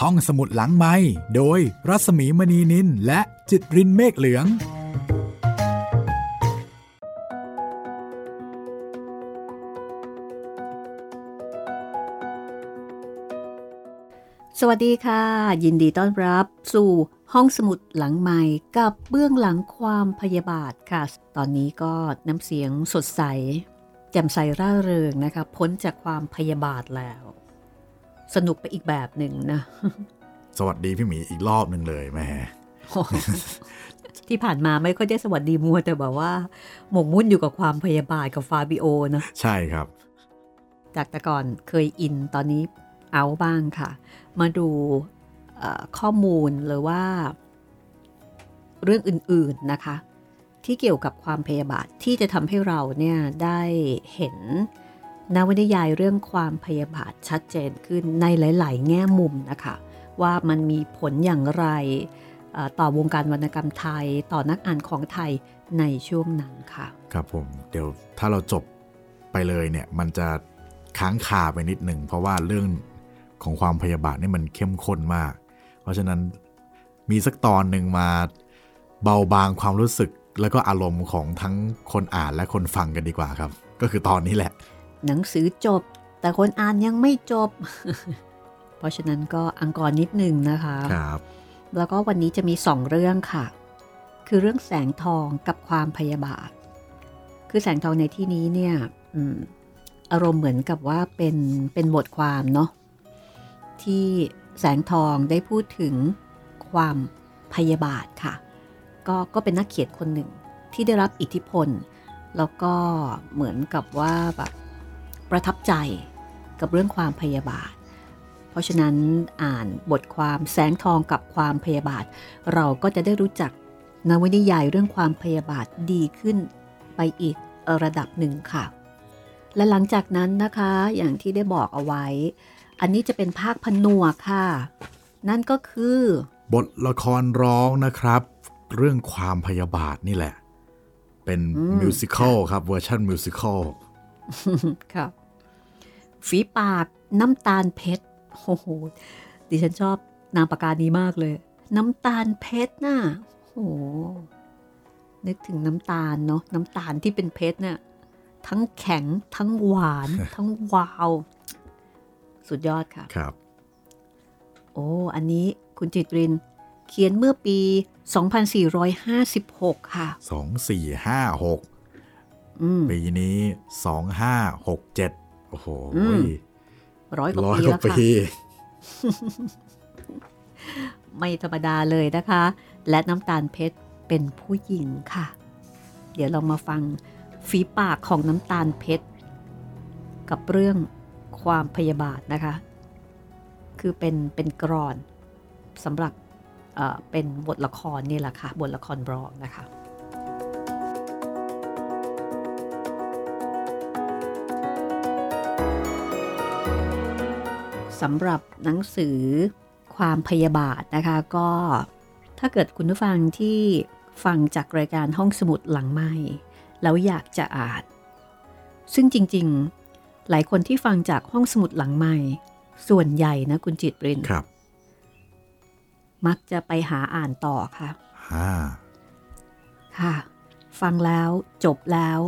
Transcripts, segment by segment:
ห้องสมุดหลังไม้โดยรัสมีมณีนินและจิตรินเมฆเหลือง สวัสดีค่ะ ยินดีต้อนรับสู่ห้องสมุดหลังใหม่กับเบื้องหลังความพยาบาทค่ะ ตอนนี้ก็น้ำเสียงสดใส แจ่มใสร่าเริงนะคะ พ้นจากความพยาบาทแล้ว สนุกไปอีกแบบหนึ่งนะ สวัสดีพี่หมีอีกรอบหนึ่งเลยแม่ที่ผ่านมาไม่ค่อยได้สวัสดีมัวแต่แบบว่า หมกมุ่นอยู่กับความพยาบาทกับฟาบิโอนะใช่ครับ จากแต่ก่อนเคยอินตอนนี้เอาบ้างค่ะ มาดูเอ่อข้อมูลหรือว่า เรื่องอื่นๆนะคะ ที่เกี่ยวกับความพยาบาทที่จะทำให้เราเนี่ยได้เห็น นวนิยายเรื่องความพยาบาทชัดเจนขึ้นในหลาย ๆ แง่มุมนะคะ ว่ามันมีผลอย่างไรต่อวงการวรรณกรรมไทย ต่อนักอ่านของไทยในช่วงนั้นค่ะ ครับผม เดี๋ยวถ้าเราจบไปเลยเนี่ย มันจะค้างคาไปนิดหนึ่ง เพราะว่าเรื่องของความพยาบาทนี่มันเข้มข้นมาก เพราะฉะนั้นมีสักตอนหนึ่งมาเบาบางความรู้สึกแล้วก็อารมณ์ของทั้งคนอ่านและคนฟังกันดีกว่าครับ ก็คือตอนนี้แหละ หนังสือจบ แต่คนอ่านยังไม่จบ เพราะฉะนั้นก็อังกอร์นิดหนึ่งนะคะครับแล้วก็วันนี้จะมีสองเรื่องค่ะ คือเรื่องแสงทองกับความพยาบาท คือแสงทองในที่นี้เนี่ยอืมอารมณ์เหมือนกับว่าเป็นเป็นบทความเนาะที่แสงทองได้พูดถึงความพยาบาทค่ะ ก็ก็เป็นนักเขียนคนหนึ่งที่ได้รับอิทธิพล แล้วก็เหมือนกับว่าแบบ ประทับใจกับเรื่องความพยาบาท เพราะฉะนั้นอ่านบทความแสงทองกับความพยาบาท เราก็จะได้รู้จักนวนิยายเรื่องความพยาบาทดีขึ้นไปอีกระดับหนึ่งค่ะ และหลังจากนั้นนะคะอย่างที่ได้บอกเอาไว้ อันนี้จะเป็นภาคผนวกค่ะ นั่นก็คือ บทละครร้องนะครับ เรื่องความพยาบาทนี่แหละ เป็นอืมมิวสิควลครับเวอร์ชันมิวสิควลค่ะ ฝีปากน้ำตาลเพชรโอ้โหดิฉันชอบนามปากกานี้มากเลย น้ำตาลเพชรน่ะโอ้โหนึกถึงน้ำตาลเนาะน้ำตาลที่เป็นเพชรเนี่ยทั้งแข็งทั้งหวาน ทั้งวาว สุดยอดค่ะครับ โอ้อันนี้คุณจิตริน เขียนเมื่อปี 2456 ค่ะ 2456 ปีนี้ 2567 โอ้โหอืมร้อยกว่าร้อยปีกว่าแล้วค่ะปีไม่ธรรมดาเลยนะคะ และน้ำตาลเพชรเป็นผู้หญิงค่ะ เดี๋ยวเรามาฟังฝีปากของน้ำตาลเพชร กับเรื่องความพยาบาทนะคะ คือเป็นเป็นกรอนสำหรับเอ่อเป็นบทละครนี่แหละค่ะ บทละครบรองนะคะ สำหรับหนังสือความพยาบาทนะคะ ก็ถ้าเกิดคุณผู้ฟังที่ฟังจากรายการห้องสมุดหลังไม้แล้วอยากจะอ่าน ซึ่งจริงๆ หลายคนที่ฟังจากห้องสมุดหลังไม้ส่วนใหญ่นะคุณจิตรินครับ มักจะไปหาอ่านต่อค่ะห้าค่ะ ฟังแล้วจบแล้ว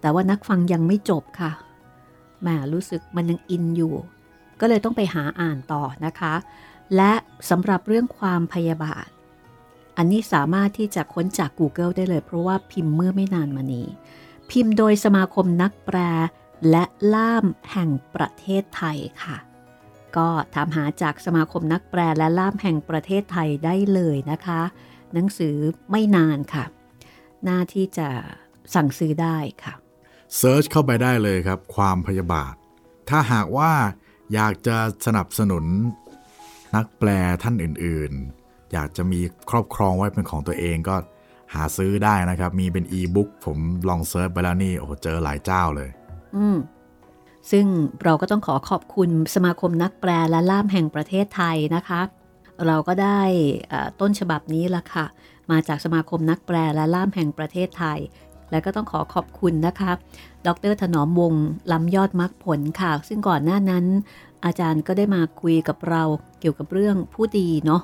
แต่ว่านักฟังยังไม่จบค่ะแหมรู้สึกมันยังอินอยู่ ก็เลยต้องไปหาอ่านต่อนะคะ และสำหรับเรื่องความพยาบาท อันนี้สามารถที่จะค้นจาก Google ได้เลย เพราะว่าพิมพ์เมื่อไม่นานมานี้ พิมพ์โดยสมาคมนักแปลและล่ามแห่งประเทศไทยค่ะ ก็ถามหาจากสมาคมนักแปลและล่ามแห่งประเทศไทยได้เลยนะคะ หนังสือไม่นานค่ะ น่าที่จะสั่งซื้อได้ค่ะ search เข้าไปได้เลยครับ ความพยาบาท ถ้าหากว่า อยากจะสนับสนุนนักแปลท่านอื่นๆ อยากจะมีครอบครองไว้เป็นของตัวเองก็หาซื้อได้นะครับ มีเป็นอีบุ๊กผมลอง search ไปแล้วนี่โอ้เจอหลายเจ้าเลย อืมซึ่งเราก็ต้องขอขอบคุณสมาคมนักแปลและล่ามแห่งประเทศไทยนะคะ เราก็ได้ต้นฉบับนี้ละค่ะ มาจากสมาคมนักแปลและล่ามแห่งประเทศไทย และก็ต้องขอขอบคุณนะคะ ดรถนอมวงล้ำยอดมรรคผลค่ะ ซึ่งก่อนหน้านั้น อาจารย์ก็ได้มาคุยกับเราเกี่ยวกับเรื่องผู้ดีเนาะ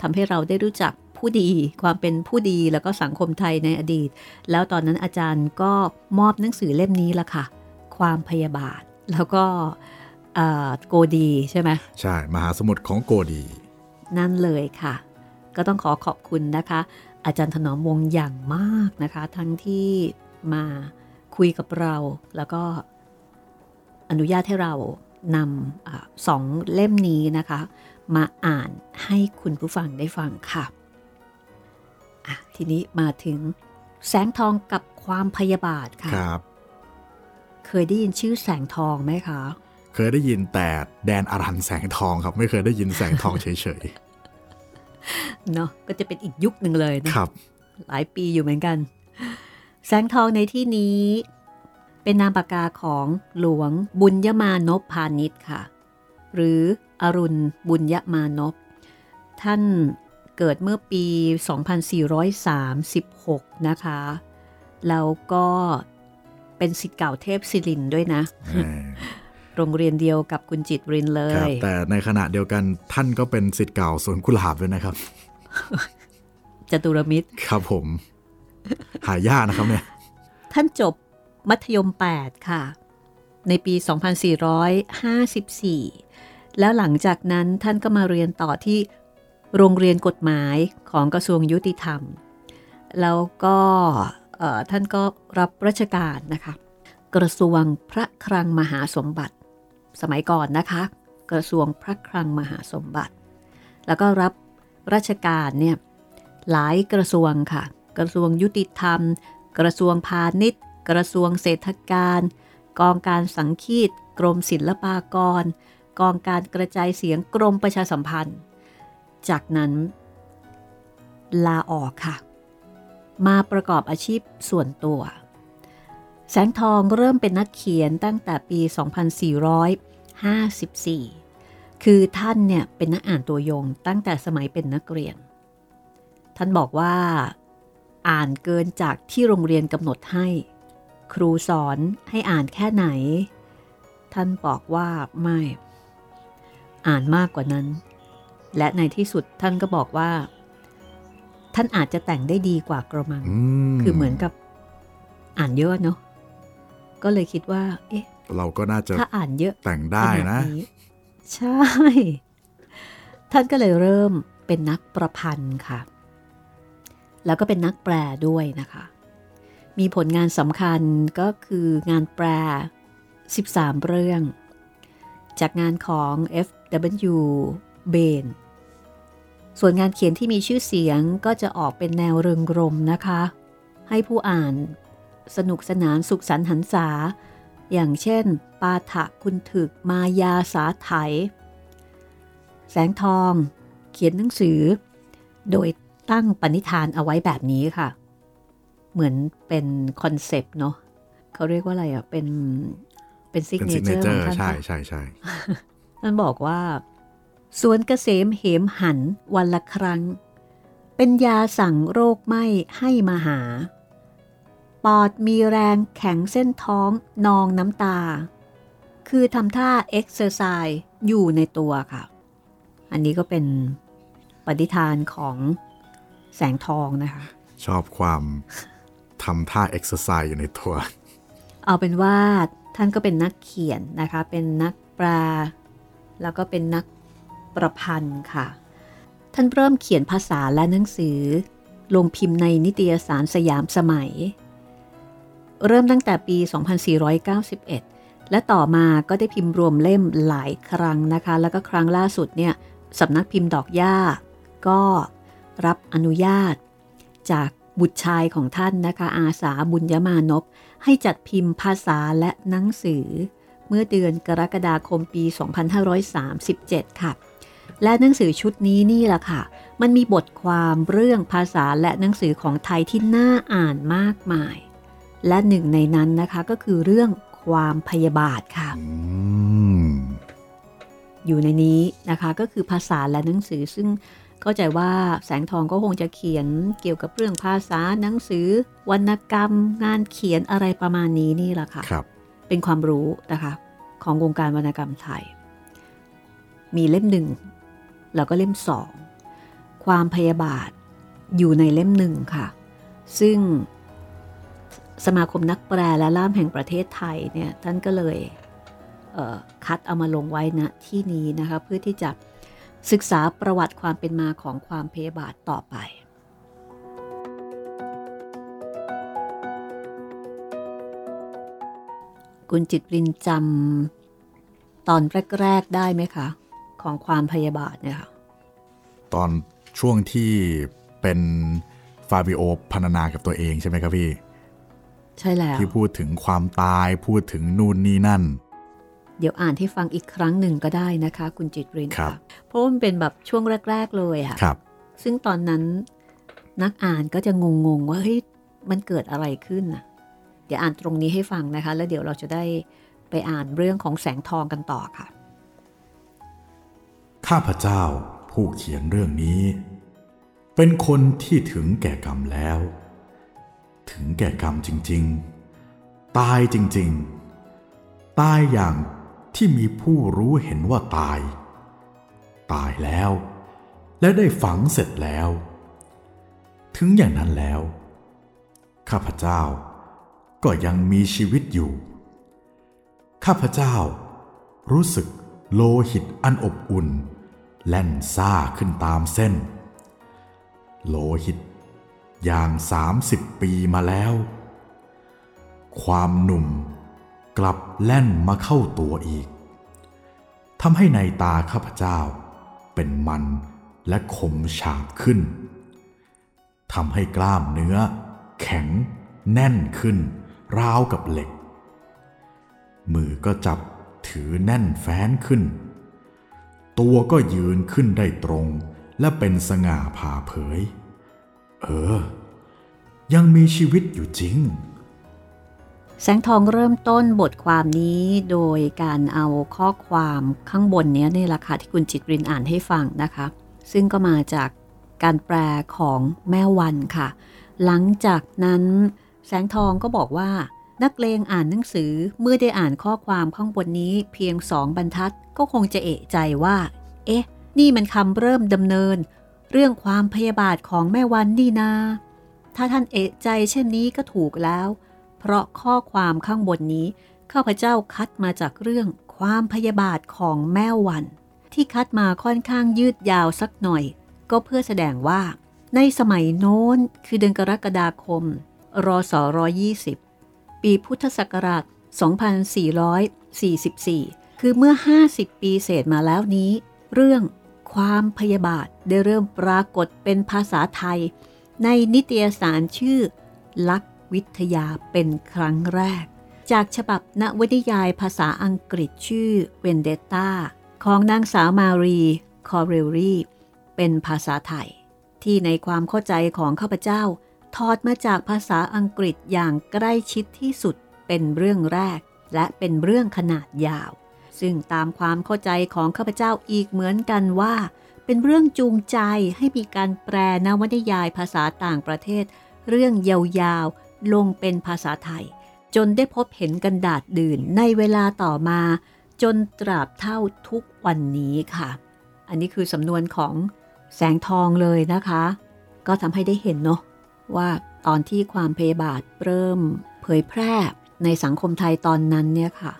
ทำให้เราได้รู้จักผู้ดี ความเป็นผู้ดีแล้วก็สังคมไทยในอดีต แล้วตอนนั้นอาจารย์ก็มอบหนังสือเล่มนี้ละค่ะ ความพยาบาท แล้วก็โกดีใช่ไหมใช่ มหาสมุทรของโกดี นั่นเลยค่ะ ก็ต้องขอขอบคุณนะคะ อาจารย์ถนอมวงอย่างมากนะคะ ทั้งที่มาคุยกับเราแล้วก็อนุญาตให้เรานำอสองเล่มนี้นะคะ มาอ่านให้คุณผู้ฟังได้ฟังค่ะะทีนี้มาถึงแสงทองกับความพยาบาทค่ะครับ เคยได้ยินชื่อแสงทองไหมคะ เคยได้ยินแต่แดนอารันแสงทองครับ ไม่เคยได้ยินแสงทองเฉยๆ เนาะก็จะเป็นอีกยุคหนึ่งเลยนะครับ หลายปีอยู่เหมือนกัน แสงทองในที่นี้ เป็นนามปากกาของหลวงบุญยมานพพาณิชย์ค่ะ หรืออรุณบุญยมานพ ท่านเกิดเมื่อปี 2436 นะคะ แล้วก็เป็นสิทธิ์เก่าเทพศิรินด้วยนะ โรงเรียนเดียวกับคุณจิตรินเลย แต่ในขณะเดียวกันท่านก็เป็นสิทธิ์เก่าสวนกุหลาบด้วยนะครับ จตุรมิตร ครับผม หายากนะครับเนี่ย ท่านจบมัธยม 8 ค่ะ ในปี 2454 แล้วหลังจากนั้นท่านก็มาเรียนต่อที่โรงเรียนกฎหมายของกระทรวงยุติธรรม แล้วก็ท่านก็รับราชการนะคะ กระทรวงพระคลังมหาสมบัติ สมัยก่อนนะคะ กระทรวงพระคลังมหาสมบัติ แล้วก็รับราชการเนี่ยหลายกระทรวงค่ะ กระทรวงยุติธรรม กระทรวงพาณิชย์ กระทรวงเศรษฐการ กองการสังคีต กรมศิลปากร กองการกระจายเสียงกรมประชาสัมพันธ์ จากนั้นลาออกค่ะ มาประกอบอาชีพส่วนตัว แสงทองเริ่มเป็นนักเขียนตั้งแต่ปี 2454 คือท่านเนี่ยเป็นนักอ่านตัวยงตั้งแต่สมัยเป็นนักเรียน ท่านบอกว่า อ่านเกินจากที่โรงเรียนกำหนดให้ ครูสอนให้อ่านแค่ไหน ท่านบอกว่าไม่ อ่านมากกว่านั้น และในที่สุดท่านก็บอกว่า ท่านอาจจะแต่งได้ดีกว่ากระมัง คือเหมือนกับอ่านเยอะเนาะ ก็เลยคิดว่า เอ๊ะ เราก็น่าจะถ้าอ่านเยอะแต่งได้นะ ใช่ ท่านก็เลยเริ่มเป็นนักประพันธ์ค่ะ แล้วก็เป็นนักแปลด้วยนะคะ มีผลงานสำคัญก็คืองานแปล 13 เรื่อง จากงานของ F.W. เบนส่วนงานเขียนที่มีชื่อเสียงก็จะออกเป็นแนวเริงรมนะคะ ให้ผู้อ่าน สนุกสนานสุขสันต์หันษา อย่างเช่น ปาถะคุณถึกมายาสาไถ แสงทอง เขียนหนังสือ โดยตั้งปณิธานเอาไว้แบบนี้ค่ะ เหมือนเป็น concept เนาะเขาเรียกว่าอะไรอะ เป็นเป็น signature ของท่านใช่ใช่ใช่ท่านบอกว่า สรวลเกษมเปรมหรรษ์วันละครั้ง เป็นยาสั่งโรคไม่ให้มาหา ปอดมีแรงแข็งเส้นท้องนองน้ำตา คือทำท่า exercise อยู่ในตัวค่ะ อันนี้ก็เป็นปณิธานของแสงทองนะคะ ชอบความทำท่า exercise อยู่ในตัว เอาเป็นว่าท่านก็เป็นนักเขียนนะคะ เป็นนักแปลแล้วก็เป็นนักประพันธ์ค่ะ ท่านเริ่มเขียนภาษาและหนังสือ ลงพิมพ์ในนิตยสารสยามสมัย เริ่มตั้งแต่ปี 2491 และต่อมาก็ได้พิมพ์รวมเล่มหลายครั้งนะคะ แล้วก็ครั้งล่าสุดเนี่ยสำนักพิมพ์ดอกย่าก็รับอนุญาต จากบุตรชายของท่านนะคะ อาสาบุญยมานพ ให้จัดพิมพ์ภาษาและหนังสือ เมื่อเดือนกรกฎาคมปี 2537 ค่ะและหนังสือชุดนี้นี่แหละค่ะ มันมีบทความเรื่องภาษาและหนังสือของไทยที่น่าอ่านมากมาย และหนึ่งในนั้นนะคะก็คือเรื่องความพยาบาทค่ะ อยู่ในนี้นะคะก็คือภาษาและหนังสือซึ่งเข้าใจว่าแสงทองก็คงจะเขียนเกี่ยวกับเรื่องภาษาหนังสือ วรรณกรรม งานเขียนอะไรประมาณนี้นี่แหละค่ะครับ เป็นความรู้นะคะของวงการวรรณกรรมไทย มีเล่มหนึ่งแล้วก็เล่มสอง ความพยาบาทอยู่ในเล่มหนึ่งค่ะ ซึ่ง สมาคมนักแปลและล่ามแห่งประเทศไทยเนี่ยท่านก็เลยเคัดเอามาลงไว้ณนะที่นี้นะคะเพื่อที่จะศึกษาประวัติความเป็นมาของความพยาบาทต่อไป คุณจิตปรินจำตอนแรก ๆ ได้ไหมคะ ของความพยาบาทเนี่ยค่ะตอนช่วงที่เป็นฟาบิโอพรรณนากับตัวเองใช่ไหมครับพี่ ใช่แล้วที่พูดถึงความตายพูดถึงนู่นนี่นั่น เดี๋ยวอ่านให้ฟังอีกครั้งหนึ่งก็ได้นะคะ คุณจิตรินครับค่ะเพราะว่ามันเป็นแบบช่วงแรก ๆ เลยค่ะครับ ซึ่งตอนนั้นนักอ่านก็จะงงๆว่าเฮ้ยมันเกิดอะไรขึ้นน่ะเดี๋ยวอ่านตรงนี้ให้ฟังนะคะ แล้วเดี๋ยวเราจะได้ไปอ่านเรื่องของแสงทองกันต่อค่ะ ข้าพเจ้าผู้เขียนเรื่องนี้ เป็นคนที่ถึงแก่กรรมแล้ว ถึงแก่กรรมจริง ๆ ตายจริง ๆ ตายอย่างที่มีผู้รู้เห็นว่าตาย ตายแล้ว และได้ฝังเสร็จแล้ว ถึงอย่างนั้นแล้ว ข้าพเจ้าก็ยังมีชีวิตอยู่ ข้าพเจ้า รู้สึกโลหิตอันอบอุ่น แล่นซ่าขึ้นตามเส้น โลหิต อย่างสามสิบปีมาแล้ว ความหนุ่มกลับแล่นมาเข้าตัวอีกทำให้ในตาข้าพเจ้า เป็นมันและคมฉาบขึ้นทำให้กล้ามเนื้อ แข็ง แน่นขึ้น ราวกับเหล็ก มือก็จับถือแน่นแฟ้นขึ้น ตัวก็ยืนขึ้นได้ตรงและเป็นสง่าผ่าเผย เออ ยังมีชีวิตอยู่จริง แสงทองเริ่มต้นบทความนี้โดยการเอาข้อความข้างบนนี้ยนี่แหละค่ะที่คุณจิตรินอ่านให้ฟังนะคะ ซึ่งก็มาจากการแปลของแม่วันค่ะ หลังจากนั้นแสงทองก็บอกว่า นักเลงอ่านหนังสือเมื่อได้อ่านข้อความข้างบนนี้เพียงสองบรรทัดก็คงจะเอะใจว่า เอ๊ะ นี่มันคำเริ่มดำเนิน เรื่องความพยาบาทของแม่วันนี่นา ถ้าท่านเอะใจเช่นนี้ก็ถูกแล้ว เพราะข้อความข้างบนนี้ข้าพเจ้าคัดมาจากเรื่องความพยาบาทของแม่วัน ที่คัดมาค่อนข้างยืดยาวสักหน่อย ก็เพื่อแสดงว่า ในสมัยโน้นคือเดือนกรกฎาคม รศ120 ปีพุทธศักราช 2444 คือเมื่อ 50 ปีเศษมาแล้วนี้ เรื่อง ความพยาบาทได้เริ่มปรากฏเป็นภาษาไทย ในนิตยสารชื่อ ลักวิทยาเป็นครั้งแรก จากฉบับนวนิยายภาษาอังกฤษชื่อเวนเดตตาของนางสาวมารีคอเรลรีเป็นภาษาไทย ที่ในความเข้าใจของข้าพเจ้าถอดมาจากภาษาอังกฤษอย่างใกล้ชิดที่สุดเป็นเรื่องแรก และเป็นเรื่องขนาดยาว ซึ่งตามความเข้าใจของข้าพเจ้าอีกเหมือนกันว่า เป็นเรื่องจูงใจให้มีการแปลนวนิยายภาษาต่างประเทศ เรื่องยาวๆลงเป็นภาษาไทย จนได้พบเห็นกันดาดดื่นในเวลาต่อมา จนตราบเท่าทุกวันนี้ค่ะ อันนี้คือสำนวนของแสงทองเลยนะคะ ก็ทำให้ได้เห็นเนาะว่าตอนที่ความเพยาบาทเริ่มเผยแพร่ในสังคมไทยตอนนั้นเนี่ยค่ะ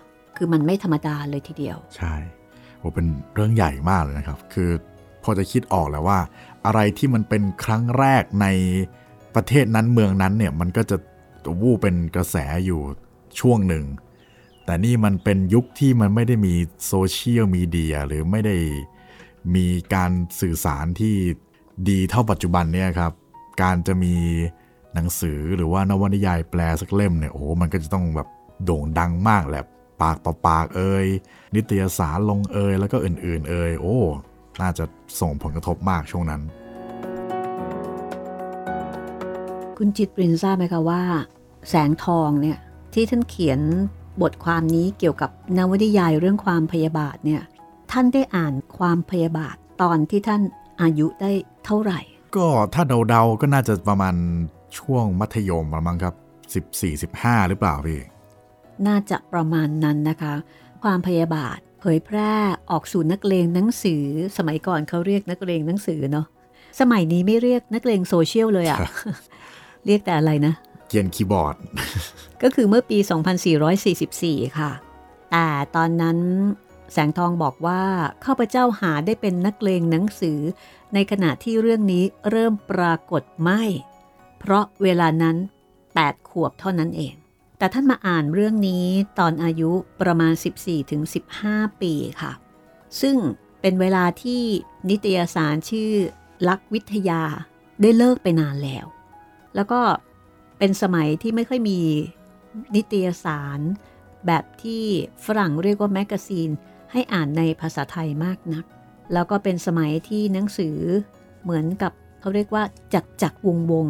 คือมันไม่ธรรมดาเลยทีเดียว ใช่โหเป็นเรื่องใหญ่มากเลยนะครับ คือพอจะคิดออกแล้วว่า อะไรที่มันเป็นครั้งแรกในประเทศนั้นเมืองนั้นเนี่ยมันก็จะวูบเป็นกระแสอยู่ช่วงหนึ่ง แต่นี่มันเป็นยุคที่มันไม่ได้มีโซเชียลมีเดียหรือไม่ได้มีการสื่อสารที่ดีเท่าปัจจุบันเนี่ยครับ การจะมีหนังสือหรือว่านวนิยายแปลสักเล่มเนี่ยโอ้มันก็จะต้องแบบโด่งดังมากแหละ ปากต่อปากเอ่ยนิตยสารลงเอ่ยแล้วก็อื่นๆ เอ่ยโอ้ น่าจะส่งผลกระทบมากช่วงนั้น คุณจิตปรินทราบไหมคะว่า แสงทองเนี่ยที่ท่านเขียนบทความนี้เกี่ยวกับนวนิยายเรื่องความพยาบาทเนี่ยท่านได้อ่านความพยาบาทตอนที่ท่านอายุได้เท่าไหร่ ก็ถ้าเดาๆก็น่าจะประมาณช่วงมัธยมประมาณครับ 14-15 หรือเปล่าพี่ น่าจะประมาณนั้นนะคะ ความพยาบาทเผยแพร่ออกสู่นักเลงหนังสือ สมัยก่อนเขาเรียกนักเลงหนังสือเนาะสมัยนี้ไม่เรียกนักเลงโซเชียลเลยอะ่ะเรียกแต่อะไรนะเกียนคีย์บอร์ด ก็คือเมื่อปี 2444 ค่ะ แต่ตอนนั้นแสงทองบอกว่าข้าพเจ้าหาได้เป็นนักเลงหนังสือ ในขณะที่เรื่องนี้เริ่มปรากฏไม่ เพราะเวลานั้น 8 ขวบเท่านั้นเอง แต่ท่านมาอ่านเรื่องนี้ตอนอายุประมาณ 14-15 ปีค่ะ ซึ่งเป็นเวลาที่นิตยสารชื่อลักวิทยาได้เลิกไปนานแล้ว แล้วก็เป็นสมัยที่ไม่ค่อยมีนิตยสาร แบบที่ฝรั่งเรียกว่า magazine ให้อ่านในภาษาไทยมากนัก แล้วก็เป็นสมัยที่หนังสือเหมือนกับเขาเรียกว่าจักจักวงวง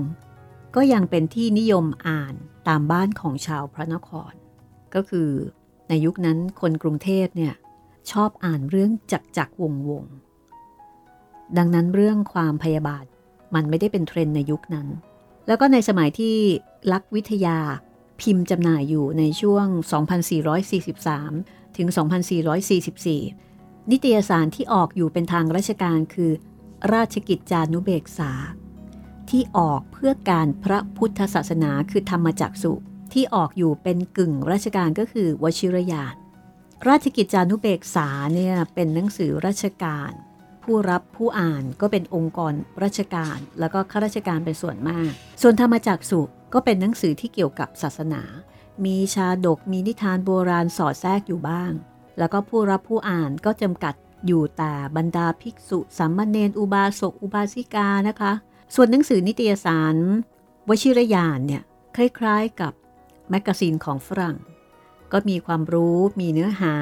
ก็ยังเป็นที่นิยมอ่าน ตามบ้านของชาวพระนคร ก็คือในยุคนั้นคนกรุงเทพเนี่ยชอบอ่านเรื่องจักจักวงวง ดังนั้นเรื่องความพยาบาทมันไม่ได้เป็นเทรนในยุคนั้น แล้วก็ในสมัยที่ลักวิทยาพิมพ์จำหน่ายอยู่ในช่วง 2443 ถึง 2444 นิตยสารที่ออกอยู่เป็นทางราชการคือ ราชกิจจานุเบกษา ที่ออกเพื่อการพระพุทธศาสนาคือธรรมจักสุที่ออกอยู่เป็นกึ่งราชการก็คือวชิรยาน ราชกิจจานุเบกษาเนี่ยเป็นหนังสือราชการ ผู้รับผู้อ่านก็เป็นองค์กรราชการ แล้วก็ข้าราชการเป็นส่วนมาก ส่วนธรรมจักสุก็เป็นหนังสือที่เกี่ยวกับศาสนา มีชาดกมีนิทานโบราณสอดแทรกอยู่บ้าง แล้วก็ผู้รับผู้อ่านก็จำกัดอยู่แต่บรรดาภิกษุสามเณรอุบาสกอุบาสิกานะคะ ส่วนหนังสือนิตยสาร วชิรยานเนี่ยคล้ายๆกับแมกกาซีนของฝรั่ง ก็มีความรู้มีเนื้อหา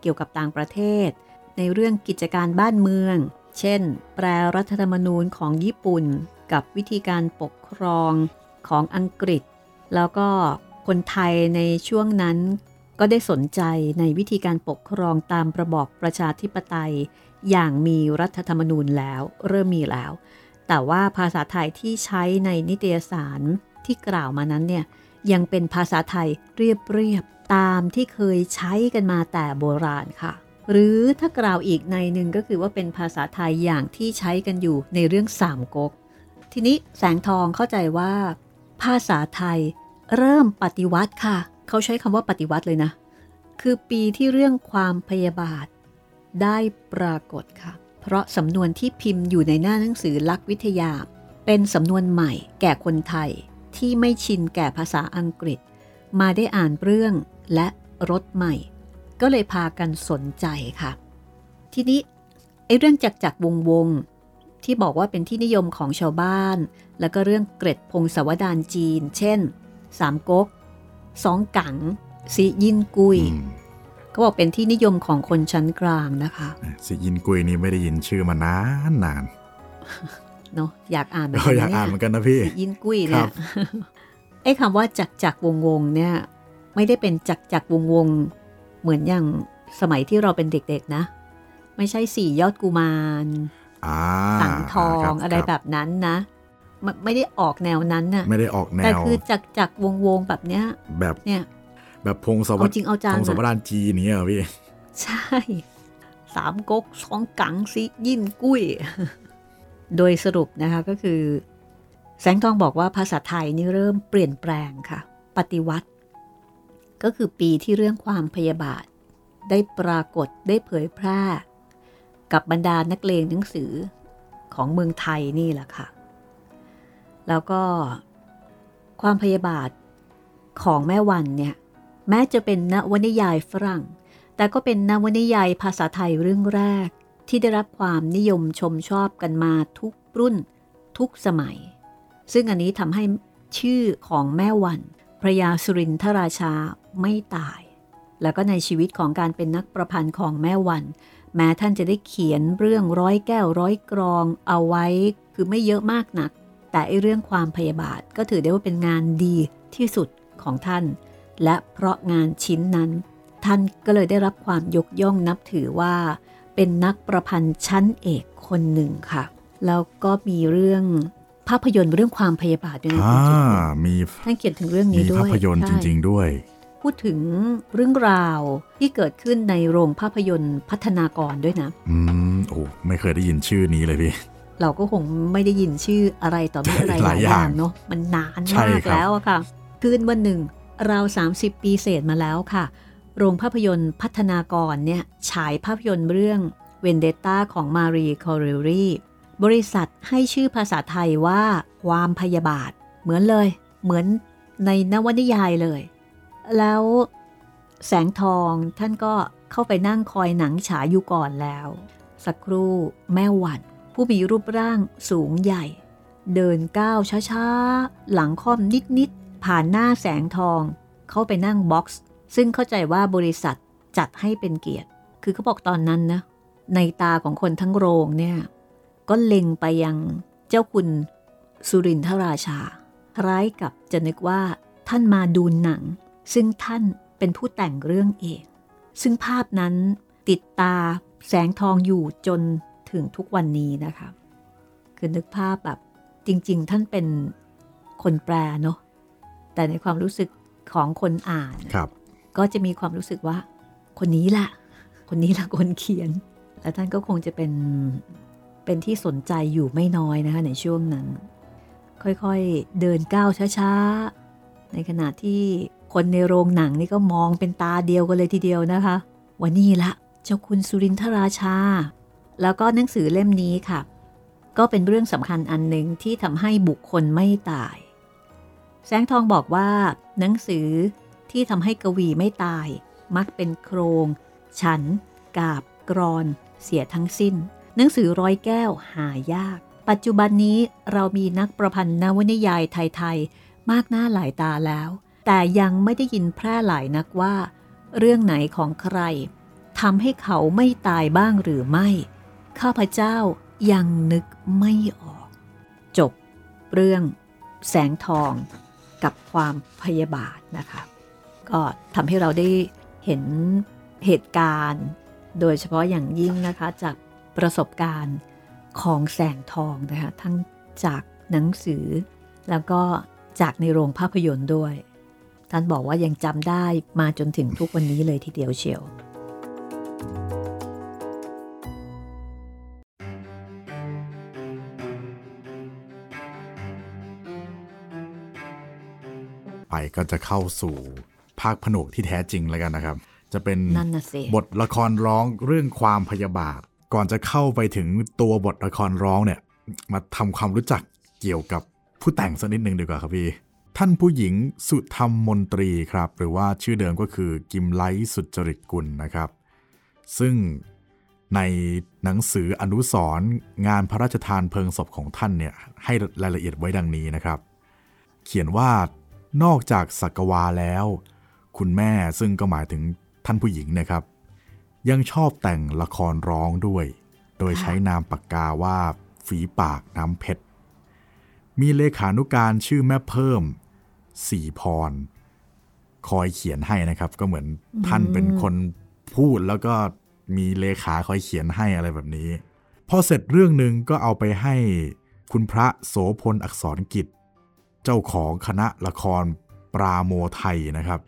เกี่ยวกับต่างประเทศ ในเรื่องกิจการบ้านเมือง เช่น แปลรัฐธรรมนูญของญี่ปุ่น กับวิธีการปกครองของอังกฤษ แล้วก็คนไทยในช่วงนั้นก็ได้สนใจในวิธีการปกครองตามระบอบประชาธิปไตย อย่างมีรัฐธรรมนูญแล้ว เริ่มมีแล้ว แต่ว่าภาษาไทยที่ใช้ในนิตยสารที่กล่าวมานั้นเนี่ยยังเป็นภาษาไทยเรียบๆตามที่เคยใช้กันมาแต่โบราณค่ะ หรือถ้ากล่าวอีกในหนึ่งก็คือว่าเป็นภาษาไทยอย่างที่ใช้กันอยู่ในเรื่องสามก๊กทีนี้แสงทองเข้าใจว่า ภาษาไทยเริ่มปฏิวัติค่ะ เขาใช้คำว่าปฏิวัติเลยนะ คือปีที่เรื่องความพยาบาทได้ปรากฏค่ะ เพราะสำนวนที่พิมพ์อยู่ในหน้าหนังสือลักวิทยา เป็นสำนวนใหม่แก่คนไทยที่ไม่ชินแก่ภาษาอังกฤษ มาได้อ่านเรื่องและรถใหม่ ก็เลยพากันสนใจค่ะ ทีนี้ไอ้เรื่องจักจักวงวงที่บอกว่าเป็นที่นิยมของชาวบ้าน แล้วก็เรื่องเกร็ดพงศวดารจีน เช่น สามก๊กสองกังสียินกุย ก็บอกเป็นที่นิยมของคนชั้นกลางนะคะสียินกุยนี่ไม่ได้ยินชื่อมานานนานเนาะอยากอ่านเหมือนกันอยากอ่านเหมือนกันนะพี่ยินกุ้ยเนี่ยไอ้คำว่าจักจักวงวงเนี่ย ไม่ได้เป็นจักจักวงวงเหมือนอย่างสมัยที่เราเป็นเด็กๆนะ ไม่ใช่สี่ยอดกุมารสังทองอะไรแบบนั้นนะไม่ได้ออกแนวนั้นน่ะไม่ได้ออกแนวแต่คือจักจักวงวงแบบเนี้ยแบบเนี่ย แบบพงศาวจริงเอาจางพงศาวดารจีนี่เหรอพี่ ใช่ สามก๊กสองกังซิยินกุ้ย โดยสรุปนะคะก็คือ แสงทองบอกว่าภาษาไทยนี่เริ่มเปลี่ยนแปลงค่ะ ปฏิวัติ ก็คือปีที่เรื่องความพยาบาท ได้ปรากฏได้เผยแพร่ กับบรรดานักเลงหนังสือของเมืองไทยนี่แหละค่ะ แล้วก็ความพยาบาทของแม่วันเนี่ย แม้จะเป็นนวนิยายฝรั่ง แต่ก็เป็นนวนิยายภาษาไทยเรื่องแรก ที่ได้รับความนิยมชมชอบกันมาทุกรุ่น ทุกสมัย ซึ่งอันนี้ทำให้ชื่อของแม่วันพระยาสุรินทราชาไม่ตาย แล้วก็ในชีวิตของการเป็นนักประพันธ์ของแม่วัน แม้ท่านจะได้เขียนเรื่องร้อยแก้วร้อยกรองเอาไว้คือไม่เยอะมากนัก แต่ไอเรื่องความพยาบาทก็ถือได้ว่าเป็นงานดีที่สุดของท่าน และเพราะงานชิ้นนั้น ท่านก็เลยได้รับความยกย่องนับถือว่า เป็นนักประพันธ์ชั้นเอกคนหนึ่งค่ะ แล้วก็มีเรื่องภาพยนตร์เรื่องความพยาบาทด้วยนะอ่าคุณจิตมีท่านเขียนถึงเรื่องมีนี้ด้วยภาพยนตร์จใช่ริง ๆ ด้วย พูดถึงเรื่องราวที่เกิดขึ้นในโรงภาพยนตร์พัฒนากรด้วยนะ อืมโอ้ไม่เคยได้ยินชื่อนี้เลยพี่ เราก็คงไม่ได้ยินชื่ออะไรต่อมีอะไรหหลาลายยออย่าย่างงเนาะมันนานใช่มากครับแล้วอะค่ะ คืนวันหนึ่ง ราว 30 ปีเศษมาแล้วค่ะ โรงภาพยนตร์พัฒนากรเนี่ยฉายภาพยนตร์เรื่องเวนเดตตาของมารีคอริรีบริษัทให้ชื่อภาษาไทยว่าความพยาบาท เหมือนเลย เหมือนในนวนิยายเลย แล้วแสงทองท่านก็เข้าไปนั่งคอยหนังฉายอยู่ก่อนแล้ว สักครู่แม่วัน ผู้มีรูปร่างสูงใหญ่ เดินก้าวช้าๆ หลังค่อมนิดๆ ผ่านหน้าแสงทอง เข้าไปนั่งบ็อกซ์ ซึ่งเข้าใจว่าบริษัทจัดให้เป็นเกียรติ คือเขาบอกตอนนั้นนะ ในตาของคนทั้งโรงเนี่ย ก็เล็งไปยังเจ้าคุณสุรินทราชาคล้ายกับจะนึกว่าท่านมาดูหนัง ซึ่งท่านเป็นผู้แต่งเรื่องเอง ซึ่งภาพนั้นติดตาแสงทองอยู่จนถึงทุกวันนี้นะคะ คือนึกภาพแบบจริง ๆ ท่านเป็นคนแปลเนาะ แต่ในความรู้สึกของคนอ่านครับก็จะมีความรู้สึกว่า คนนี้แหละคนนี้แหละคนเขียน และท่านก็คงจะเป็นเป็นที่สนใจอยู่ไม่น้อยนะคะในช่วงนั้น ค่อยๆเดินก้าวช้าๆ ในขณะที่คนในโรงหนังนี่ก็มองเป็นตาเดียวกันเลยทีเดียวนะคะว่านี่ละเจ้าคุณสุรินทราชา แล้วก็หนังสือเล่มนี้ค่ะ ก็เป็นเรื่องสำคัญอันหนึ่งที่ทำให้บุคคลไม่ตาย แสงทองบอกว่า หนังสือที่ทำให้กวีไม่ตาย มักเป็นโครง ฉัน กาบ กรอน เสียทั้งสิ้น หนังสือร้อยแก้วหายาก ปัจจุบันนี้เรามีนักประพันธ์นวนิยายไทยๆ มากหน้าหลายตาแล้ว แต่ยังไม่ได้ยินแพร่หลายนักว่า เรื่องไหนของใครทำให้เขาไม่ตายบ้างหรือไม่ ข้าพเจ้ายังนึกไม่ออก จบ เรื่อง แสงทอง กับความพยาบาทนะคะ ก็ทำให้เราได้เห็นเหตุการณ์ โดยเฉพาะอย่างยิ่งนะคะจากประสบการณ์ของแสงทองนะคะทั้งจากหนังสือ แล้วก็จากในโรงภาพยนตร์ด้วย ท่านบอกว่ายังจำได้มาจนถึงทุกวันนี้เลยทีเดียวเชียว ไปก็จะเข้าสู่ภาคผนวกที่แท้จริงแล้วกันนะครับ จะเป็นนั่นน่ะสิบทละครร้องเรื่องความพยาบาท ก่อนจะเข้าไปถึงตัวบทละครร้องเนี่ย มาทำความรู้จักเกี่ยวกับผู้แต่งสักนิดหนึ่งดีกว่าครับพี่ ท่านผู้หญิงสุธรรมมนตรีครับ หรือว่าชื่อเดิมก็คือกิมไลท์สุจริตกุลนะครับ ซึ่งในหนังสืออนุสรณ์งานพระราชทานเพลิงศพของท่านเนี่ยให้รายละเอียดไว้ดังนี้นะครับ เขียนว่า นอกจากสักวาแล้ว คุณแม่ซึ่งก็หมายถึงท่านผู้หญิงนะครับ ยังชอบแต่งละครร้องด้วย โดยใช้นามปากกาว่า ฝีปากน้ำเพชร มีเลขานุการชื่อแม่เพิ่มสีพร คอยเขียนให้นะครับ ก็เหมือนท่านเป็นคนพูดแล้วก็มีเลขาคอยเขียนให้อะไรแบบนี้ พอเสร็จเรื่องหนึ่งก็เอาไปให้คุณพระโสพลอักษรกิจ เจ้าของคณะละครปราโมไทยนะครับ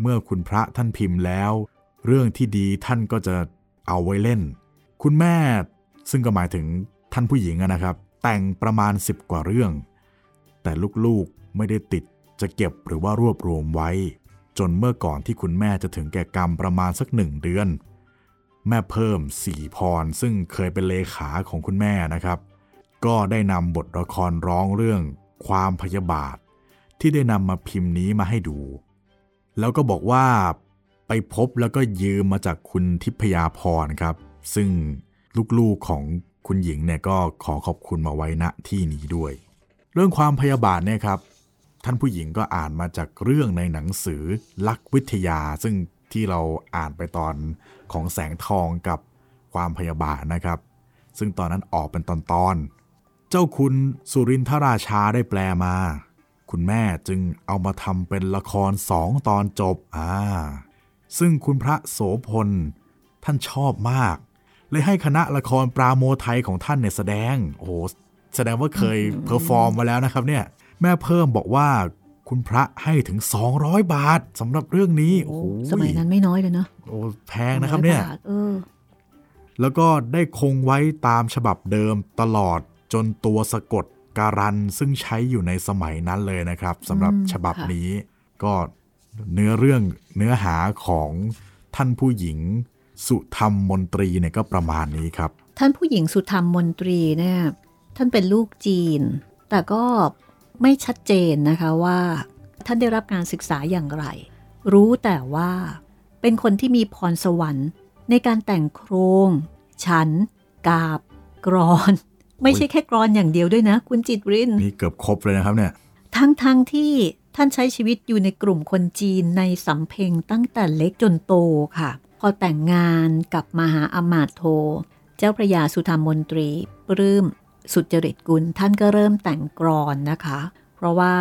เมื่อคุณพระท่านพิมพ์แล้ว เรื่องที่ดีท่านก็จะเอาไว้เล่น คุณแม่ซึ่งก็หมายถึงท่านผู้หญิงอะนะครับ แต่งประมาณ 10 กว่าเรื่อง แต่ลูกๆไม่ได้ติดจะเก็บหรือว่ารวบรวมไว้ จนเมื่อก่อนที่คุณแม่จะถึงแก่กรรมประมาณสักหนึ่งเดือน แม่เพิ่มสี่พรซึ่งเคยเป็นเลขาของคุณแม่นะครับ ก็ได้นำบทละครร้องเรื่อง ความพยาบาทที่ได้นำมาพิมพ์นี้มาให้ดู แล้วก็บอกว่าไปพบแล้วก็ยืมมาจากคุณทิพยาพรครับ ซึ่งลูกๆของคุณหญิงเนี่ยก็ขอขอบคุณมาไว้ณที่นี้ด้วย เรื่องความพยาบาทเนี่ยครับท่านผู้หญิงก็อ่านมาจากเรื่องในหนังสือลักวิทยา ซึ่งที่เราอ่านไปตอนของแสงทองกับความพยาบาทนะครับ ซึ่งตอนนั้นออกเป็นตอนๆ เจ้าคุณสุรินทราชาได้แปลมา คุณแม่จึงเอามาทำเป็นละครสองตอนจบอ่าซึ่งคุณพระโสภณ ท่านชอบมาก เลยให้คณะละครปราโมทัยของท่านเนี่ยแสดง โอ้โหแสดงว่าเคย perform มาแล้วนะครับเนี่ย แม่เพิ่มบอกว่าคุณพระให้ถึง 200 บาทสำหรับเรื่องนี้โอ้โหสมัยนั้นไม่น้อยเลยเนาะโอ้แพงนะครับเนี่ย200าทเออแล้วก็ได้คงไว้ตามฉบับเดิมตลอด จนตัวสะกดการันซึ่งใช้อยู่ในสมัยนั้นเลยนะครับสำหรับอืมฉบับค่ะนี้ก็เนื้อเรื่องเนื้อหาของท่านผู้หญิงสุธรรมมนตรีเนี่ยก็ประมาณนี้ครับ ท่านผู้หญิงสุธรรมมนตรีเนี่ยท่านเป็นลูกจีน แต่ก็ไม่ชัดเจนนะคะว่า ท่านได้รับการศึกษาอย่างไร รู้แต่ว่าเป็นคนที่มีพรสวรรค์ในการแต่งโครง ฉัน กาบ กรอน ไม่ใช่แค่กรอนอย่างเดียวด้วยนะ คุณจิตรินนี่เกือบครบเลยนะครับเนี่ย ทั้งทั้งที่ท่านใช้ชีวิตอยู่ในกลุ่มคนจีนในสำเพ็งตั้งแต่เล็กจนโตค่ะ พอแต่งงานกับมหาอมาตย์โท เจ้าพระยาสุธรรมมนตรีปลื้มสุจริตกุลท่านก็เริ่มแต่งกรอนนะคะ เพราะว่า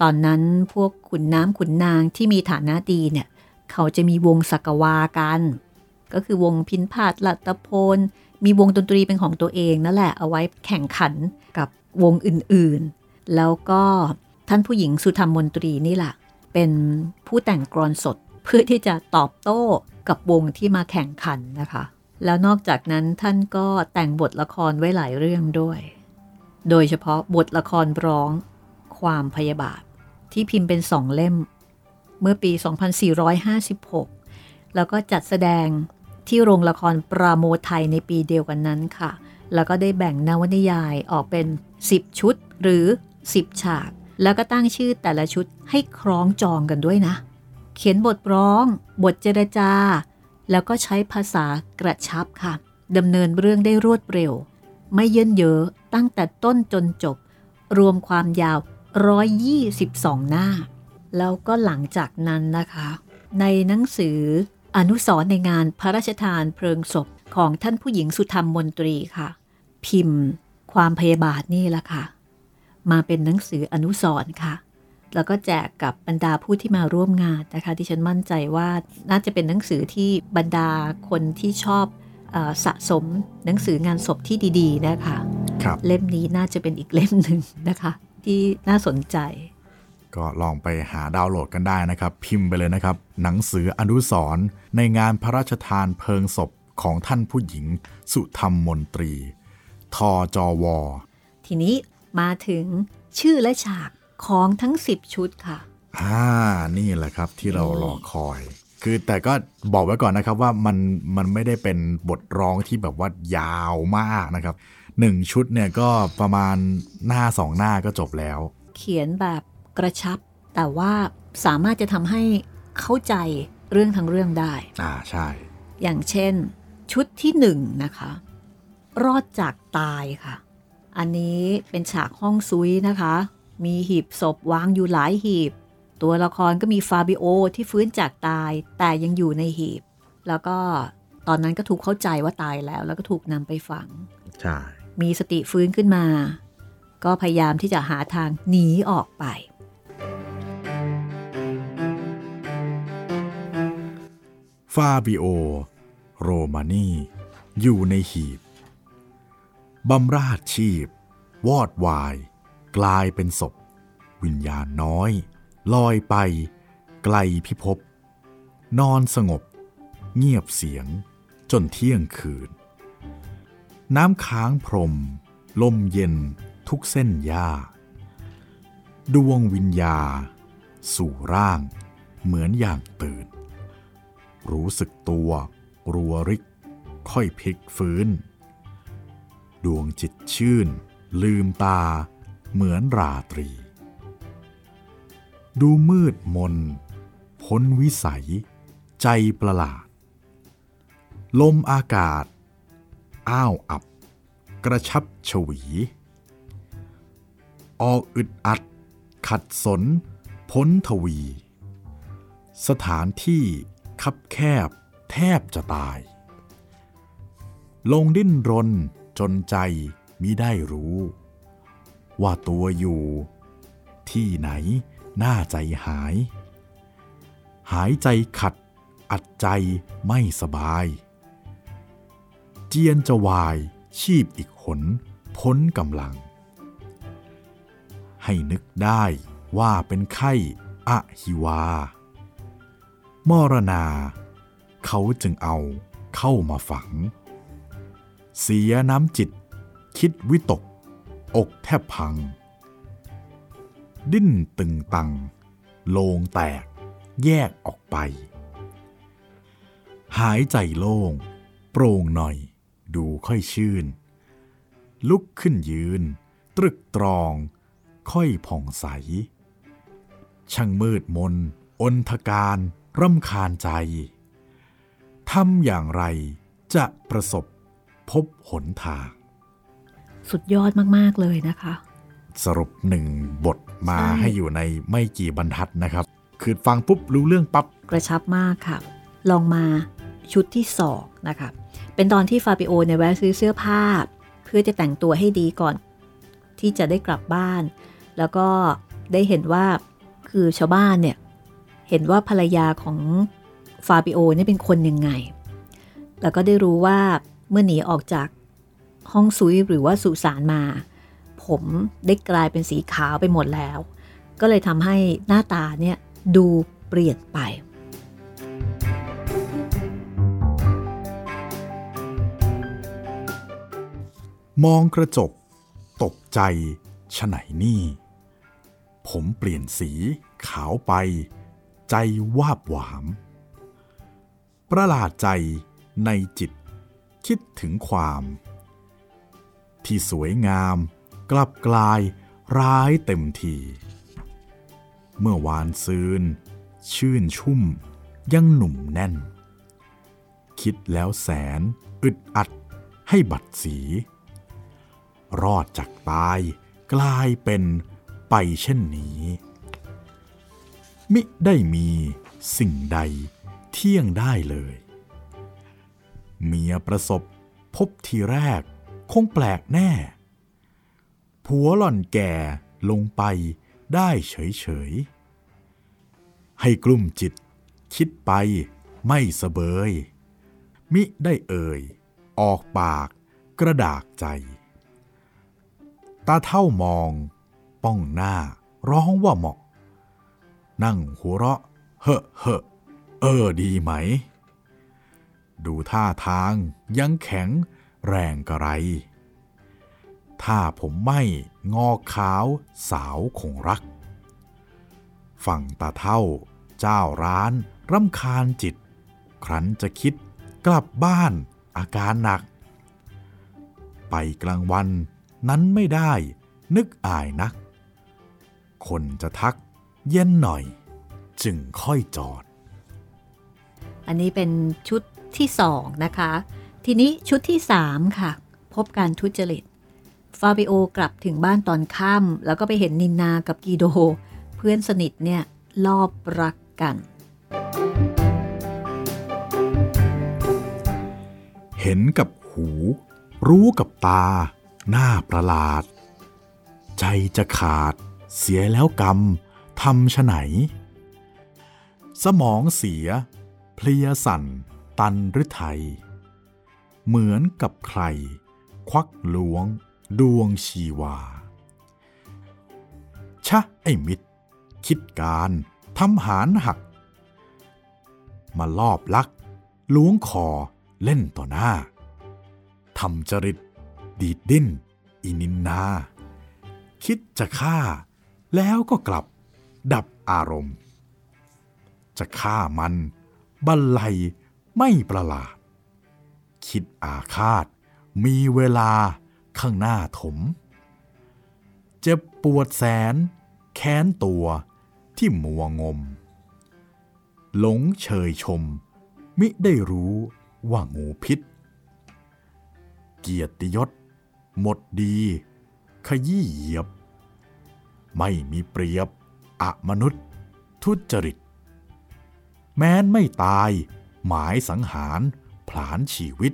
ตอนนั้นพวกขุนน้ำขุนนางที่มีฐานะดีเนี่ย เขาจะมีวงสักวากัน ก็คือวงพินพาดลัตตพล มีวงดนตรีเป็นของตัวเองนั่นแหละเอาไว้แข่งขันกับวงอื่นๆ แล้วก็ท่านผู้หญิงสุธรรมมนตรีนี่แหละเป็นผู้แต่งกรอนสดเพื่อที่จะตอบโต้กับวงที่มาแข่งขันนะคะ แล้วนอกจากนั้นท่านก็แต่งบทละครไว้หลายเรื่องด้วย โดยเฉพาะบทละครร้องความพยาบาทที่พิมพ์เป็นสองเล่ม เมื่อปี 2456 แล้วก็จัดแสดง ที่โรงละครปราโมทไทยในปีเดียวกันนั้นค่ะ แล้วก็ได้แบ่งนวนิยายออกเป็น 10 ชุดหรือ 10 ฉาก แล้วก็ตั้งชื่อแต่ละชุดให้คล้องจองกันด้วยนะ เขียนบทร้อง บทเจรจา แล้วก็ใช้ภาษากระชับค่ะดำเนินเรื่องได้รวดเร็ว ไม่เยินเยอะตั้งแต่ต้นจนจบ รวมความยาว 122 หน้า แล้วก็หลังจากนั้นนะคะ ในหนังสือ อนุสรณ์ในงานพระราชทานเพลิงศพของท่านผู้หญิงสุธรรมมนตรีค่ะ พิมพ์ ความพยาบาทนี่แหละค่ะ มาเป็นหนังสืออนุสรณ์ค่ะ แล้วก็แจกกับบรรดาผู้ที่มาร่วมงานนะคะ ที่ฉันมั่นใจว่าน่าจะเป็นหนังสือที่บรรดาคนที่ชอบเออสะสมหนังสืองานศพที่ดี ๆ นะคะครับเล่มนี้น่าจะเป็นอีกเล่มหนึ่งนะคะ ที่น่าสนใจ ก็ลองไปหาดาวน์โหลดกันได้นะครับ พิมพ์ไปเลยนะครับ หนังสืออนุสรณ์ในงานพระราชทานเพลิงศพของท่านผู้หญิง สุธรรมมนตรี ทอจอวอทีนี้มาถึงชื่อและฉากของทั้ง 10 ชุดค่ะอ่านี่แหละครับที่เรารอคอย คือแต่ก็บอกไว้ก่อนนะครับว่ามันมันไม่ได้เป็นบทร้องที่แบบว่ายาวมากนะครับหนึ่งชุดเนี่ยก็ประมาณหน้าสองหน้าก็จบแล้ว เขียนแบบ กระชับ แต่ว่าสามารถจะทำให้เข้าใจเรื่องทั้งเรื่องได้ อ่าใช่ อย่างเช่น ชุดที่หนึ่งนะคะ รอดจากตายค่ะ อันนี้เป็นฉากห้องซุยนะคะ มีหีบศพวางอยู่หลายหีบ ตัวละครก็มีฟาบิโอที่ฟื้นจากตายแต่ยังอยู่ในหีบ แล้วก็ตอนนั้นก็ถูกเข้าใจว่าตายแล้ว แล้วก็ถูกนำไปฝัง ใช่ มีสติฟื้นขึ้นมา ก็พยายามที่จะหาทางหนีออกไป ฟาบิโอ โรมานี อยู่ในหีบบำราดชีพ วอดวาย กลายเป็นศพ วิญญาณน้อย ลอยไป ไกลพิภพนอนสงบ เงียบเสียงจนเที่ยงคืน น้ำค้างพรม ลมเย็นทุกเส้นหญ้า ดวงวิญญา สู่ร่าง เหมือนอย่างตื่น รู้สึกตัวรัวริก ค่อยพลิกฟื้น ดวงจิตชื่น ลืมตา เหมือนราตรี ดูมืดมน พ้นวิสัย ใจประหลาด ลมอากาศ อ้าวอับ กระชับฉวี ออกอึดอัด ขัดสน พ้นทวี สถานที่ คับแคบ แทบจะตาย ลงดิ้นรนจนใจมิได้รู้ ว่าตัวอยู่ ที่ไหนน่าใจหาย หายใจขัด อัดใจไม่สบาย เจียนจะวายชีพอีกหนพ้นกำลัง ให้นึกได้ว่าเป็นไข้อะหิวา มรณา เขาจึงเอาเข้ามาฝัง เสียน้ำจิต คิดวิตก อกแทบพัง ดิ้นตึงตัง โลงแตกแยกออกไป หายใจโล่ง โปร่งหน่อย ดูค่อยชื่น ลุกขึ้นยืน ตรึกตรอง ค่อยผ่องใส ช่างมืดมนอนทการ ร่ำคาญใจทำอย่างไรจะประสบพบหนทาง สุดยอดมาก ๆ เลยนะคะ สรุปหนึ่งบทมาใช่ให้อยู่ในไม่กี่บรรทัดนะครับ คือฟังปุ๊บรู้เรื่องปับ๊บกระชับมากค่ะ ลองมาชุดที่สองนะคะ เป็นตอนที่ฟาบิโอเนี่ยแวะซื้อเสื้อผ้า เพื่อจะแต่งตัวให้ดีก่อน ที่จะได้กลับบ้าน แล้วก็ได้เห็นว่าคือชาวบ้านเนี่ย เห็นว่าภรรยาของฟาบิโอเนี่ยเป็นคนยังไง แล้วก็ได้รู้ว่าเมื่อหนีออกจากฮวงซุ้ยหรือว่าสุสานมา ผมได้กลายเป็นสีขาวไปหมดแล้ว ก็เลยทำให้หน้าตาเนี่ยดูเปลี่ยนไป มองกระจก ตกใจฉะไหนนี่ ผมเปลี่ยนสีขาวไป ใจวาบหวาม ประหลาดใจในจิตคิดถึงความ ที่สวยงาม กลับกลายร้ายเต็มที เมื่อวานซืน ชื่นชุ่มยังหนุ่มแน่น คิดแล้วแสน อึดอัดให้บัดสี รอดจากตายกลายเป็นไปเช่นนี้ มิได้มีสิ่งใดเที่ยงได้เลย เมียประสบพบทีแรกคงแปลกแน่ ผัวหล่อนแก่ลงไปได้เฉยๆ ให้กลุ่มจิตคิดไปไม่สเบย มิได้เอ่ย ออกปากกระดากใจ ตาเท่ามอง ป้องหน้าร้องว่าเหมาะ นั่งหัวเราะ เฮ่อเฮ่อเออดีไหม ดูท่าทางยังแข็งแรงกระไร ถ้าผมไม่งอขาวสาวคงรัก ฝั่งตาเท่า เจ้าร้านรำคาญจิต ครั้นจะคิดกลับบ้านอาการหนัก ไปกลางวันนั้นไม่ได้นึกอายนัก คนจะทัก เย็นหน่อย จึงค่อยจอด อันนี้เป็นชุดที่สองนะคะ ทีนี้ชุดที่สามค่ะ พบการทุจริต ฟาบิโอกลับถึงบ้านตอนค่ำแล้วก็ไปเห็นนินนากับกีโด เพื่อนสนิทเนี่ยลอบรักกัน เห็นกับหู รู้กับตา หน้าประหลาด ใจจะขาด เสียแล้วกรรม ทำฉไหน สมองเสีย เพลียสั่น ตันหรือไทยเหมือนกับใคร ควักหลวง ดวงชีวา ชะไอ้มิตร คิดการทำหารหัก มาลอบลักล้วงคอเล่นต่อหน้าทำจริต ดีดดิ้น อินินนา คิดจะฆ่า แล้วก็กลับ ดับอารมณ์ จะฆ่ามันบันไลไม่ประหลาด คิดอาฆาต มีเวลาข้างหน้าถม เจ็บปวดแสน แค้นตัวที่มัวงม หลงเชยชม มิได้รู้ว่างูพิษ เกียรติยศ หมดดี ขยี้เหยียบ ไม่มีเปรียบ อะมนุษย์ทุจริต แม้นไม่ตายหมายสังหารผลาญชีวิต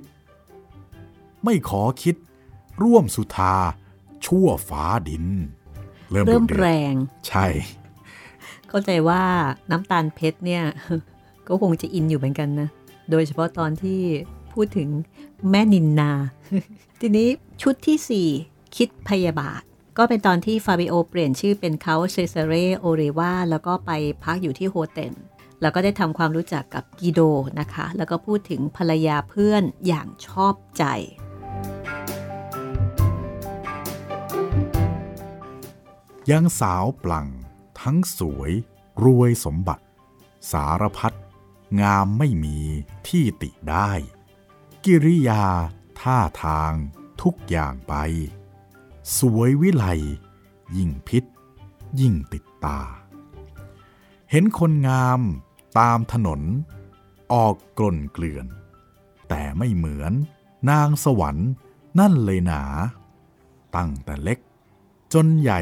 ไม่ขอคิดร่วมสุธาชั่วฟ้าดิน เริ่มดุเดือดแรง ใช่ เข้าใจว่าน้ำตาลเพชรเนี่ย ก็คงจะอินอยู่เหมือนกันนะ โดยเฉพาะตอนที่พูพูดถึงแม่นินนา ทีนี้ชุดที่4คิดพยาบาท ก็เป็นตอนที่ฟาบิโอเปลี่ยนชื่อเป็นเขาเซเซเรโอเรวาแล้วก็ไปพักอยู่ที่โฮเทลแล้วก็ได้ทำความรู้จักกับกิโดนะคะ แล้วก็พูดถึงภรรยาเพื่อนอย่างชอบใจ ยังสาวปลัง ทั้งสวย รวยสมบัติ สารพัดงามไม่มีที่ติได้ กิริยา ท่าทาง ทุกอย่างไป สวยวิไลยิ่งพิษ ยิ่งติดตา เห็นคนงามตามถนน ออกกล่นเกลื่อน แต่ไม่เหมือนนางสวรรค์นั่นเลยหนา ตั้งแต่เล็ก จนใหญ่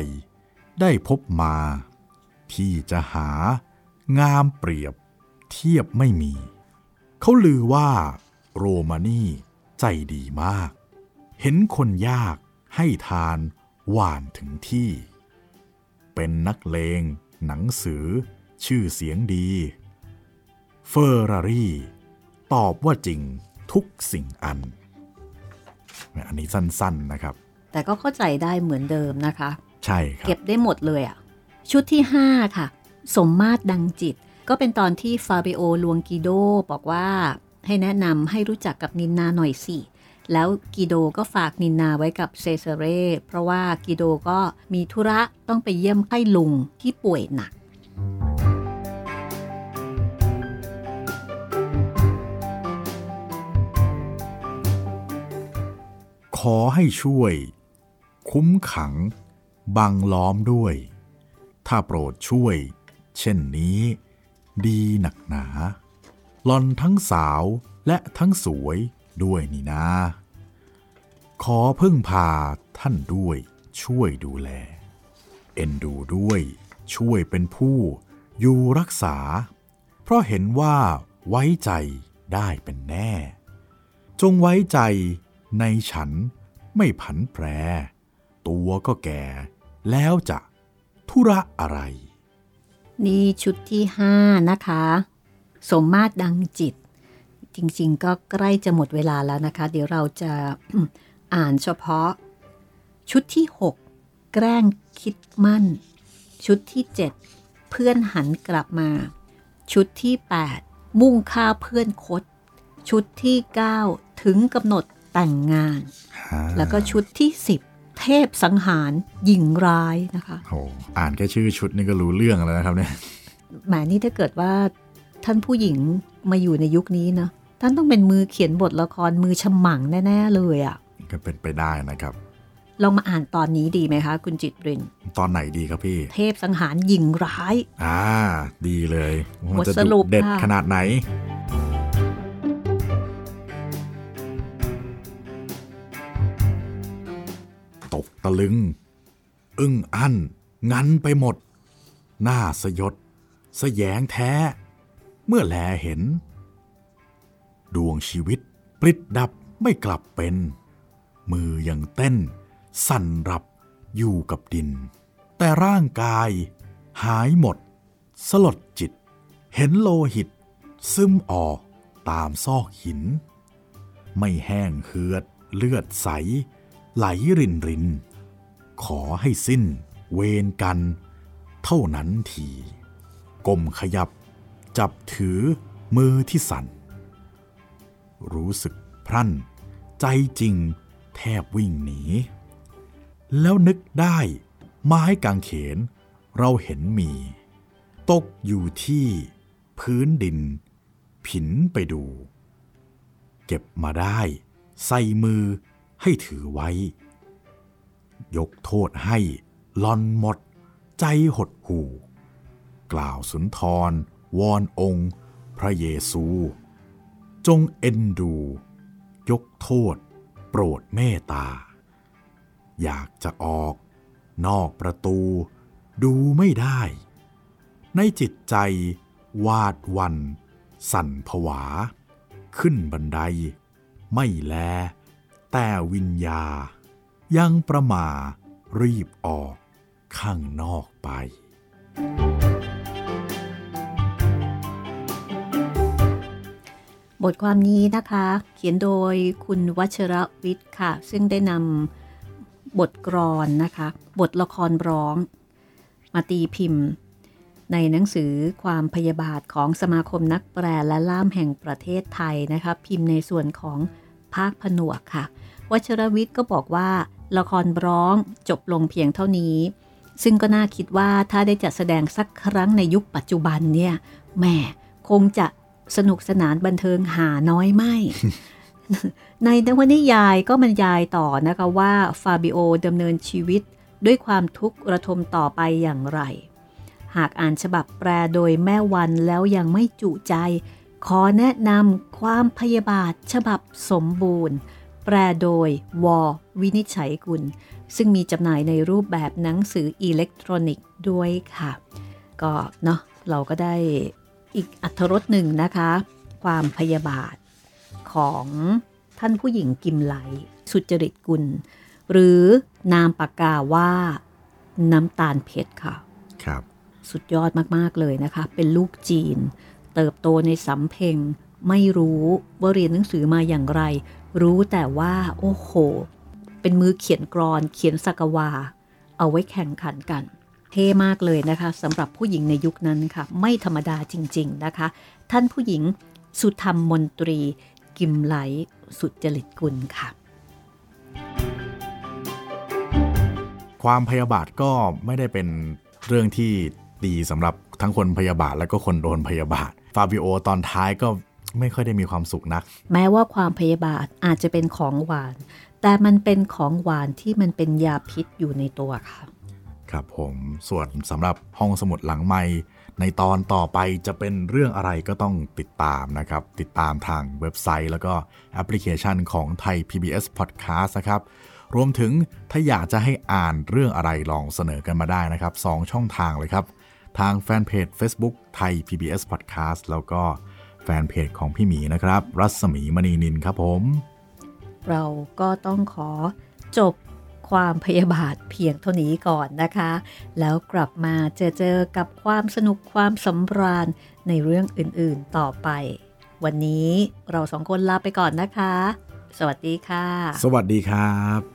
ได้พบมา ที่จะหางามเปรียบเทียบไม่มี เขาลือว่าโรมานี่ใจดีมาก เห็นคนยาก ให้ทานหวานถึงที่ เป็นนักเลง หนังสือ ชื่อเสียงดี เฟอร์รารี่ ตอบว่าจริงทุกสิ่งอัน อันนี้สั้นๆนะครับ แต่ก็เข้าใจได้เหมือนเดิมนะคะ ใช่ครับ เก็บได้หมดเลยอะ่ะ ชุดที่ 5 ค่ะ สมมาตรดังจิต ก็เป็นตอนที่ฟาเบโอลวงกิโดบอกว่าให้แนะนำให้รู้จักกับนินนาหน่อยสิ แล้วกิโดก็ฝากนินนาไว้กับเซเซเรเพราะว่ากิโดก็มีธุระต้องไปเยี่ยมไข้ลุงที่ป่วยหนักขอให้ช่วย คุ้มขัง บังล้อมด้วย ถ้าโปรดช่วย เช่นนี้ ดีหนักหนาหลอนทั้งสาวและทั้งสวย ด้วยนี่นาขอพึ่งพาท่านด้วยช่วยดูแล เอ็นดูด้วยช่วยเป็นผู้อยู่รักษา เพราะเห็นว่าไว้ใจได้เป็นแน่ จงไว้ใจในฉันไม่ผันแปร ตัวก็แก่แล้วจะธุระอะไร นี่ชุดที่5นะคะ สมมาตรดังจิต จริง ๆ ก็ใกล้จะหมดเวลาแล้วนะคะ เดี๋ยวเราจะอ่านเฉพาะ ชุดที่ 6 แกล้งคิดมั่น ชุดที่ 7 เพื่อนหันกลับมา ชุดที่ 8 มุ่งฆ่าเพื่อนคด ชุดที่ 9 ถึงกำหนดแต่งงาน แล้วก็ชุดที่ 10เทพสังหารหญิงร้ายนะคะโหอ่านแค่ชื่อชุดนี่ก็รู้เรื่องแล้วนะครับเนี่ยแหมนี่ถ้าเกิดว่าท่านผู้หญิงมาอยู่ในยุคนี้นะ ท่านต้องเป็นมือเขียนบทละครมือฉมังแน่ๆเลยอะ่ะก็เป็นไปได้นะครับลองมาอ่านตอนนี้ดีไหมคะ คุณจิตริน ตอนไหนดีครับพี่ เทพสังหารหญิงร้าย อ่า ดีเลยมันบทจะสรุดุปเด็ดค่ะขนาดไหน ตกตะลึง อึ้งอั้น งันไปหมด หน้าสยด สแยงแท้ เมื่อแลเห็น ดวงชีวิตปลิดดับไม่กลับเป็น มือยังเต้น สั่นรับอยู่กับดิน แต่ร่างกาย หายหมด สลดจิต เห็นโลหิต ซึมออกตามซอกหิน ไม่แห้งเหือดเลือดใส ไหลรินริน ขอให้สิ้น เวรกัน เท่านั้นทีก้มขยับ จับถือมือที่สั่น รู้สึกพรั่น ใจจริงแทบวิ่งหนี แล้วนึกได้ไม้กางเขน เราเห็นมี ตกอยู่ที่พื้นดิน ผินไปดู เก็บมาได้ ใส่มือให้ถือไว้ ยกโทษให้ลอนหมด ใจหดหู่ กล่าวสุนทร วอนองค์ พระเยซู จงเอ็นดู ยกโทษ โปรดเมตตา อยากจะออก นอกประตู ดูไม่ได้ ในจิตใจวาดวัน สั่นผวา ขึ้นบันได ไม่แล แต่วิญญา ยังประมารีบออกข้างนอกไป บทความนี้นะคะ เขียนโดยคุณวัชระวิทย์ค่ะ ซึ่งได้นำบทกรอนนะคะ บทละครร้อง มาตีพิมพ์ ในหนังสือความพยาบาทของสมาคมนักแปลและล่ามแห่งประเทศไทยนะคะ พิมพ์ในส่วนของภาคผนวกค่ะ วัชรวิทย์ก็บอกว่า ละครร้องจบลงเพียงเท่านี้ ซึ่งก็น่าคิดว่าถ้าได้จัดแสดงสักครั้งในยุคปัจจุบันเนี่ยแหม่คงจะ สนุกสนานบันเทิงหาน้อยไม่ ในนวนิยายก็บรรยายต่อนะคะว่าฟาบิโอดำเนินชีวิตด้วยความทุกข์ระทมต่อไปอย่างไร หากอ่านฉบับแปลโดยแม่วันแล้วยังไม่จุใจ ขอแนะนำความพยาบาทฉบับสมบูรณ์ แปลโดยวอวินิจฉัยกุล ซึ่งมีจำหน่ายในรูปแบบหนังสืออิเล็กทรอนิกส์ด้วยค่ะ ก็เนาะเราก็ได้ อีกอัธรสหนึ่งนะคะ ความพยาบาทของท่านผู้หญิงกิมไหล สุจริตกุล หรือนามปากกาว่าน้ำตาลเพชรค่ะ ครับ สุดยอดมาก ๆ เลยนะคะ เป็นลูกจีน เติบโตในสำเพ็ง ไม่รู้ว่าเรียนหนังสือมาอย่างไร รู้แต่ว่า โอ้โห เป็นมือเขียนกรอน เขียนสักวา เอาไว้แข่งขันกัน เท่มากเลยนะคะสำหรับผู้หญิงในยุคนั้นค่ะ ไม่ธรรมดาจริง ๆนะคะ ท่านผู้หญิงสุธรรมมนตรี กิมไหล สุจริตกุลค่ะ ความพยาบาทก็ไม่ได้เป็นเรื่องที่ดีสำหรับทั้งคนพยาบาทและก็คนโดนพยาบาท ฟาบิโอตอนท้ายก็ไม่ค่อยได้มีความสุขนัก แม้ว่าความพยาบาทอาจจะเป็นของหวาน แต่มันเป็นของหวานที่มันเป็นยาพิษอยู่ในตัวค่ะ ครับผมส่วนสำหรับห้องสมุดหลังไม้ในตอนต่อไปจะเป็นเรื่องอะไรก็ต้องติดตามนะครับ ติดตามทางเว็บไซต์ แล้วก็แอปพลิเคชันของไทย PBS Podcast นะครับรวมถึงถ้าอยากจะให้อ่านเรื่องอะไรลองเสนอกันมาได้นะครับ 2 ช่องทางเลยครับ ทางแฟนเพจ Facebook ไทย PBS Podcast แล้วก็แฟนเพจของพี่หมีนะครับ รัศมีมณีนินครับผม เราก็ต้องขอจบ ความพยาบาทเพียงเท่านี้ก่อนนะคะ แล้วกลับมาเจอเจอกับความสนุกความสำราญในเรื่องอื่นๆต่อไป วันนี้เราสองคนลาไปก่อนนะคะ สวัสดีค่ะ สวัสดีครับ